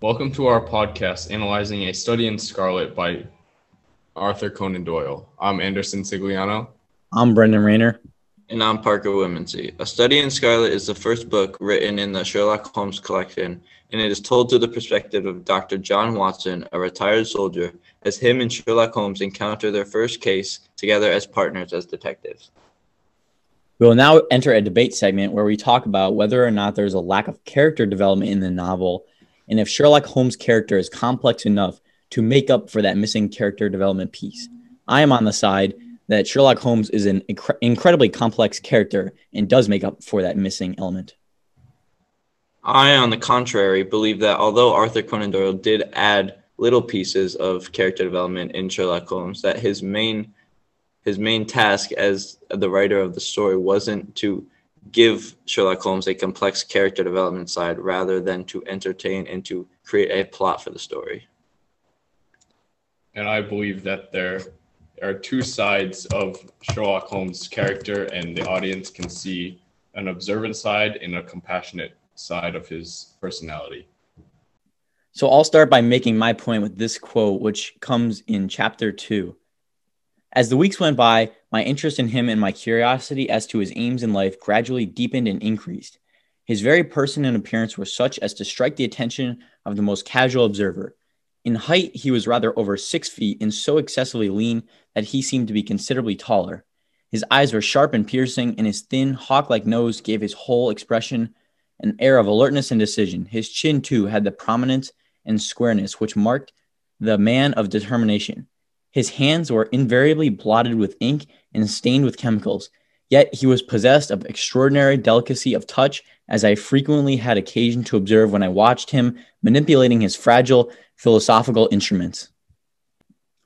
Welcome to our podcast analyzing A Study in Scarlet by Arthur Conan Doyle. I'm Anderson Sigliano. I'm Brendan Rayner. And I'm Parker Woodmansey. A Study in Scarlet is the first book written in the Sherlock Holmes collection, and it is told through the perspective of Dr. John Watson, a retired soldier, as him and Sherlock Holmes encounter their first case together as partners as detectives. We will now enter a debate segment where we talk about whether or not there's a lack of character development in the novel, and if Sherlock Holmes' character is complex enough to make up for that missing character development piece. I am on the side that Sherlock Holmes is an incre- incredibly complex character and does make up for that missing element. I, on the contrary, believe that although Arthur Conan Doyle did add little pieces of character development in Sherlock Holmes, that his main his main task as the writer of the story wasn't to give Sherlock Holmes a complex character development side rather than to entertain and to create a plot for the story. And I believe that there are two sides of Sherlock Holmes' character, and the audience can see an observant side and a compassionate side of his personality. So I'll start by making my point with this quote, which comes in chapter two. As the weeks went by, my interest in him and my curiosity as to his aims in life gradually deepened and increased. His very person and appearance were such as to strike the attention of the most casual observer. In height, he was rather over six feet and so excessively lean that he seemed to be considerably taller. His eyes were sharp and piercing, and his thin, hawk like nose gave his whole expression an air of alertness and decision. His chin, too, had the prominence and squareness which marked the man of determination. His hands were invariably blotted with ink and stained with chemicals, yet he was possessed of extraordinary delicacy of touch, as I frequently had occasion to observe when I watched him manipulating his fragile philosophical instruments.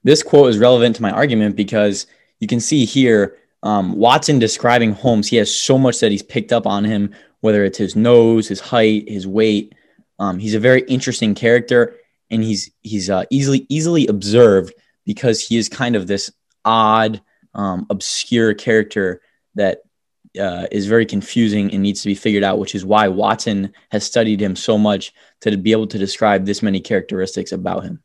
This quote is relevant to my argument because you can see here um, Watson describing Holmes. He has so much that he's picked up on him, whether it's his nose, his height, his weight. Um, he's a very interesting character, and he's he's uh, easily easily observed because he is kind of this odd, um, obscure character that uh, is very confusing and needs to be figured out, which is why Watson has studied him so much to be able to describe this many characteristics about him.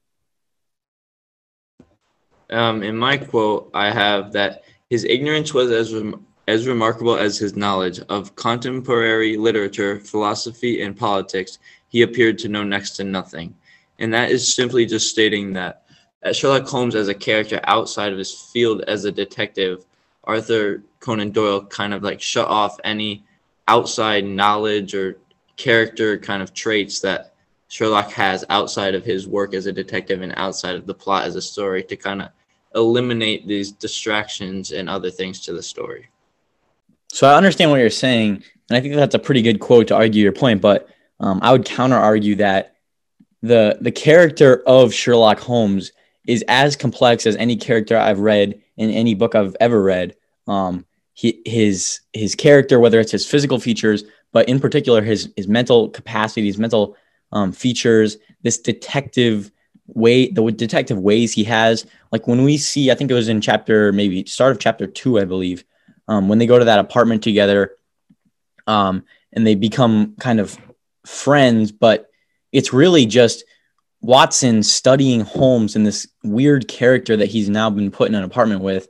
Um, in my quote, I have that his ignorance was as rem- as remarkable as his knowledge of contemporary literature, philosophy, and politics. He appeared to know next to nothing, and that is simply just stating that Sherlock Holmes as a character outside of his field as a detective, Arthur Conan Doyle kind of like shut off any outside knowledge or character kind of traits that Sherlock has outside of his work as a detective and outside of the plot as a story to kind of eliminate these distractions and other things to the story. So I understand what you're saying, and I think that's a pretty good quote to argue your point. But um, I would counter argue that the the character of Sherlock Holmes is as complex as any character I've read in any book I've ever read. Um, he, his his character, whether it's his physical features, but in particular his his mental capacity, his mental um, features, this detective way, the detective ways he has. Like when we see, I think it was in chapter maybe start of chapter two, I believe, um, when they go to that apartment together, um, and they become kind of friends, but it's really just Watson studying Holmes and this weird character that he's now been put in an apartment with,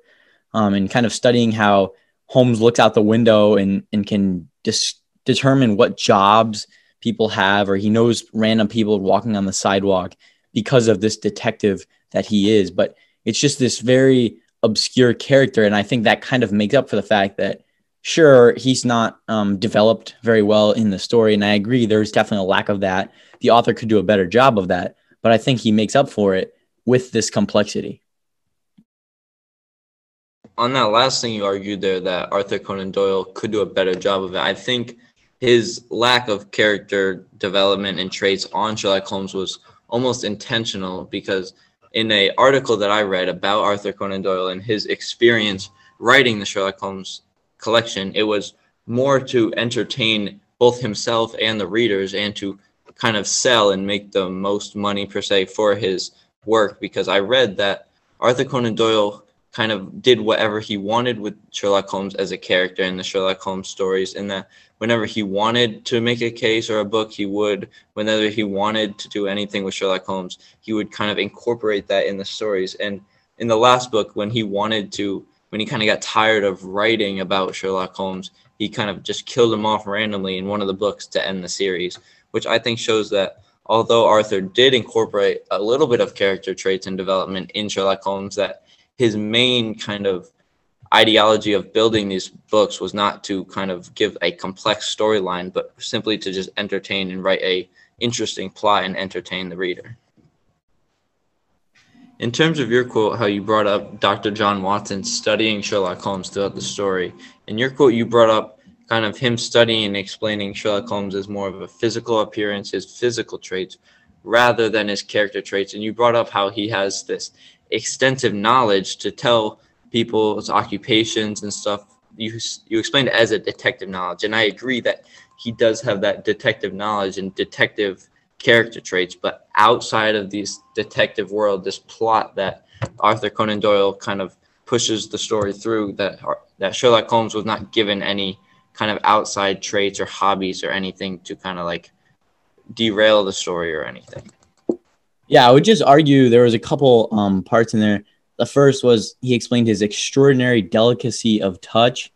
um, and kind of studying how Holmes looks out the window and and can dis- determine what jobs people have, or he knows random people walking on the sidewalk because of this detective that he is. But it's just this very obscure character, and I think that kind of makes up for the fact that sure he's not um, developed very well in the story, and I agree there's definitely a lack of that. The author could do a better job of that but I think he makes up for it with this complexity. On that last thing you argued there, that Arthur Conan Doyle could do a better job of it, I think his lack of character development and traits on Sherlock Holmes was almost intentional because in a article that I read about Arthur Conan Doyle and his experience writing the Sherlock Holmes collection, it was more to entertain both himself and the readers and to kind of sell and make the most money per se for his work because I read that Arthur Conan Doyle kind of did whatever he wanted with Sherlock Holmes as a character in the Sherlock Holmes stories and that whenever he wanted to make a case or a book he would. Whenever he wanted to do anything with Sherlock Holmes he would kind of incorporate that in the stories. And in the last book when he wanted to when he kind of got tired of writing about Sherlock Holmes he kind of just killed him off randomly in one of the books to end the series which I think shows that although Arthur did incorporate a little bit of character traits and development in Sherlock Holmes, that his main kind of ideology of building these books was not to kind of give a complex storyline, but simply to just entertain and write a interesting plot and entertain the reader. In terms of your quote, how you brought up Dr. John Watson studying Sherlock Holmes throughout the story, in your quote, you brought up kind of him studying and explaining Sherlock Holmes as more of a physical appearance, his physical traits, rather than his character traits. And you brought up how he has this extensive knowledge to tell people's occupations and stuff. You you explained it as a detective knowledge, and I agree that he does have that detective knowledge and detective character traits. But outside of these detective world, this plot that Arthur Conan Doyle kind of pushes the story through that that Sherlock Holmes was not given any kind of outside traits or hobbies or anything to kind of like derail the story or anything. Yeah, I would just argue there was a couple um, parts in there. The first was he explained his extraordinary delicacy of touch,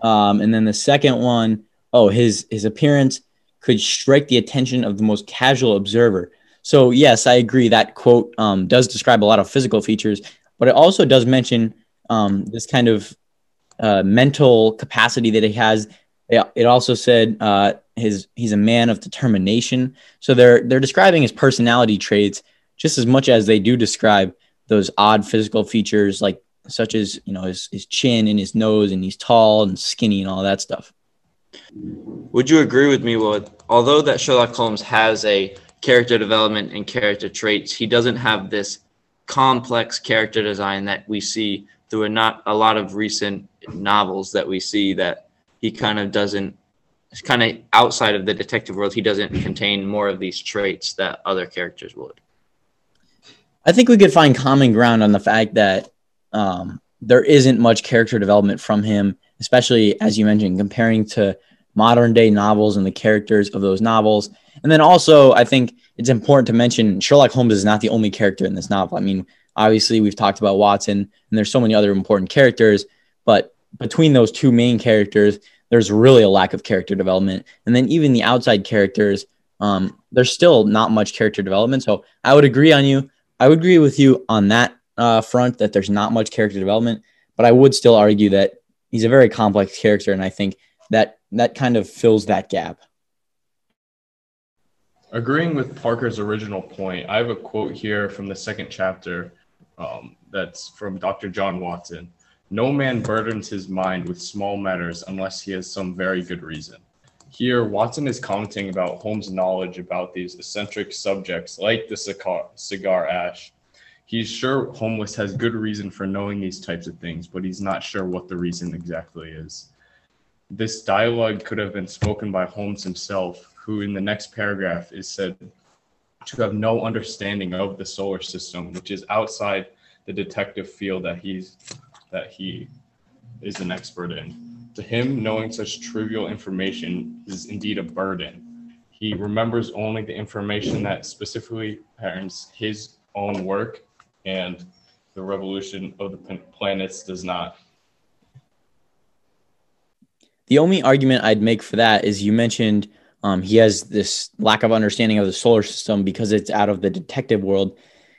um, and then the second one, oh, his his appearance could strike the attention of the most casual observer. So yes, I agree that quote um, does describe a lot of physical features, but it also does mention um, this kind of uh, mental capacity that he has. It also said uh, his he's a man of determination. So they're they're describing his personality traits just as much as they do describe those odd physical features, like such as you know his his chin and his nose, and he's tall and skinny and all that stuff. Would you agree with me? With although that Sherlock Holmes has a character development and character traits, he doesn't have this complex character design that we see through a not a lot of recent novels that we see that he kind of doesn't kind of outside of the detective world. He doesn't contain more of these traits that other characters would. I think we could find common ground on the fact that um, there isn't much character development from him especially as you mentioned comparing to modern day novels and the characters of those novels. And then also i think it's important to mention sherlock holmes is not the only character in this novel. I mean Obviously, we've talked about Watson, and there's so many other important characters, but between those two main characters, there's really a lack of character development. And then even the outside characters, um, there's still not much character development. So I would agree on you. I would agree with you on that uh, front that there's not much character development, but I would still argue that he's a very complex character, and I think that that kind of fills that gap. Agreeing with Parker's original point, I have a quote here from the second chapter um, that's from Dr. John Watson. No man burdens his mind with small matters unless he has some very good reason. Here, Watson is commenting about Holmes' knowledge about these eccentric subjects like the cigar, cigar ash. He's sure Holmes has good reason for knowing these types of things, but he's not sure what the reason exactly is. This dialogue could have been spoken by Holmes himself, who in the next paragraph is said to have no understanding of the solar system, which is outside the detective field that he's that he is an expert in. To him, knowing such trivial information is indeed a burden. He remembers only the information that specifically parents his own work, and the revolution of the planets does not. The only argument I'd make for that is you mentioned um, he has this lack of understanding of the solar system because it's out of the detective world.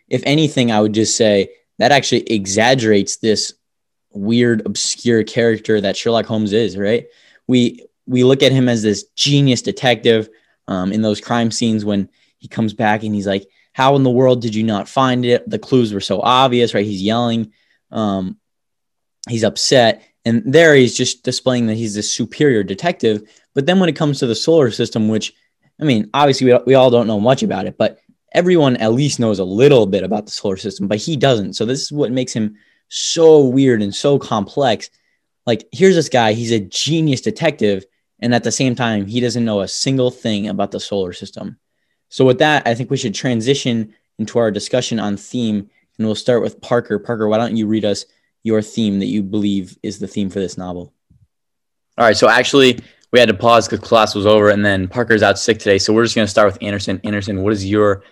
If anything, I would just say that actually exaggerates this weird, obscure character that Sherlock Holmes is. Right? We we look at him as this genius detective um, in those crime scenes when he comes back and he's like, "How in the world did you not find it? The clues were so obvious." Right? He's yelling. Um, he's upset, and there he's just displaying that he's this superior detective but then when it comes to the solar system, which I mean, obviously we, we all don't know much about it, but everyone at least knows a little bit about the solar system, but he doesn't. So this is what makes him so weird and so complex. like here's this guy, he's a genius detective, and at the same time, he doesn't know a single thing about the solar system. So with that, I think we should transition into our discussion on theme, and we'll start with Parker. Parker, why don't you read us your theme that you believe is the theme for this novel? All right. So actually, we had to pause because class was over, and then Parker's out sick today. So we're just going to start with Anderson. Anderson, what is your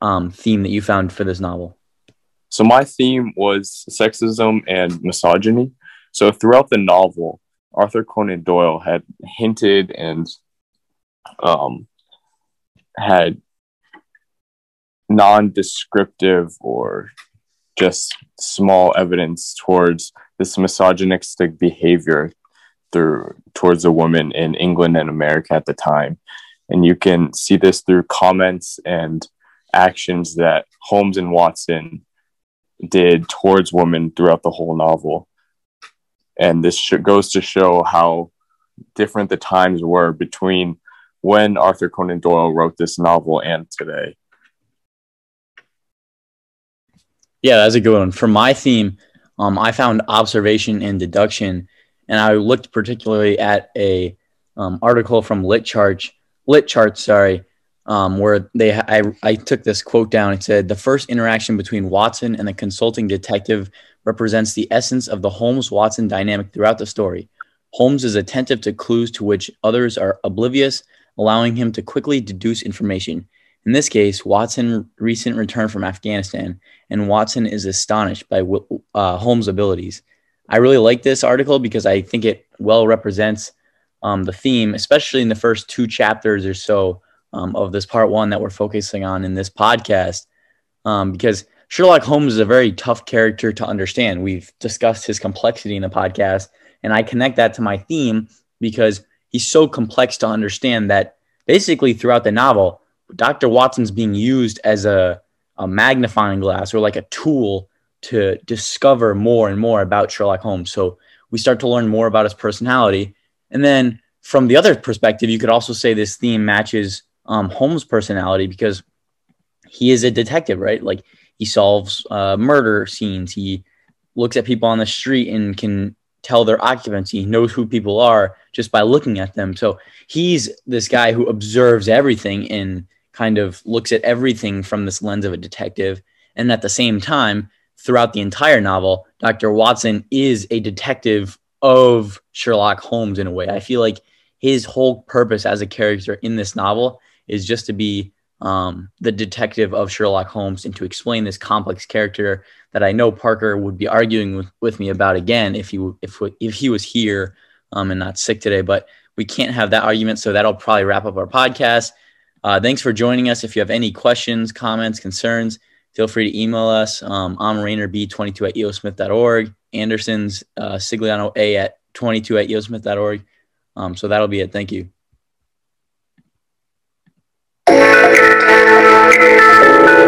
um, theme that you found for this novel? So my theme was sexism and misogyny. So throughout the novel, Arthur Conan Doyle had hinted and um, had non-descriptive or just small evidence towards this misogynistic behavior through towards a woman in England and America at the time. And you can see this through comments and actions that Holmes and Watson did towards women throughout the whole novel. And this sh- goes to show how different the times were between when Arthur Conan Doyle wrote this novel and today. Yeah, that's a good one. For my theme, um, I found observation and deduction and I looked particularly at a um, article from LitCharts, Lit Charts, sorry, um, where they I, I took this quote down. It said the first interaction between Watson and the consulting detective represents the essence of the Holmes Watson dynamic throughout the story. Holmes is attentive to clues to which others are oblivious, allowing him to quickly deduce information. In this case, Watson recent return from Afghanistan, and Watson is astonished by uh, Holmes' abilities. I really like this article because I think it well represents um, the theme, especially in the first two chapters or so um, of this part one that we're focusing on in this podcast. Um, because Sherlock Holmes is a very tough character to understand. We've discussed his complexity in the podcast, and I connect that to my theme because he's so complex to understand that basically throughout the novel, Dr. Watson's being used as a, a magnifying glass or like a tool to discover more and more about Sherlock Holmes. So we start to learn more about his personality. And then from the other perspective, you could also say this theme matches um, Holmes' personality because he is a detective, right? Like he solves uh, murder scenes. He looks at people on the street and can tell their occupancy, he knows who people are just by looking at them. So he's this guy who observes everything and kind of looks at everything from this lens of a detective. And at the same time, throughout the entire novel, Dr. Watson is a detective of Sherlock Holmes in a way. I feel like his whole purpose as a character in this novel is just to be um, the detective of Sherlock Holmes and to explain this complex character that I know Parker would be arguing with, with me about again if he if if he was here um, and not sick today. But we can't have that argument, so that'll probably wrap up our podcast. Uh, thanks for joining us. If you have any questions, comments, concerns, feel free to email us. Um, I'm RaynerB22 at eosmith.org. Anderson's uh, Sigliano A at 22 at eosmith.org. Um, so that'll be it. Thank you. Thank you.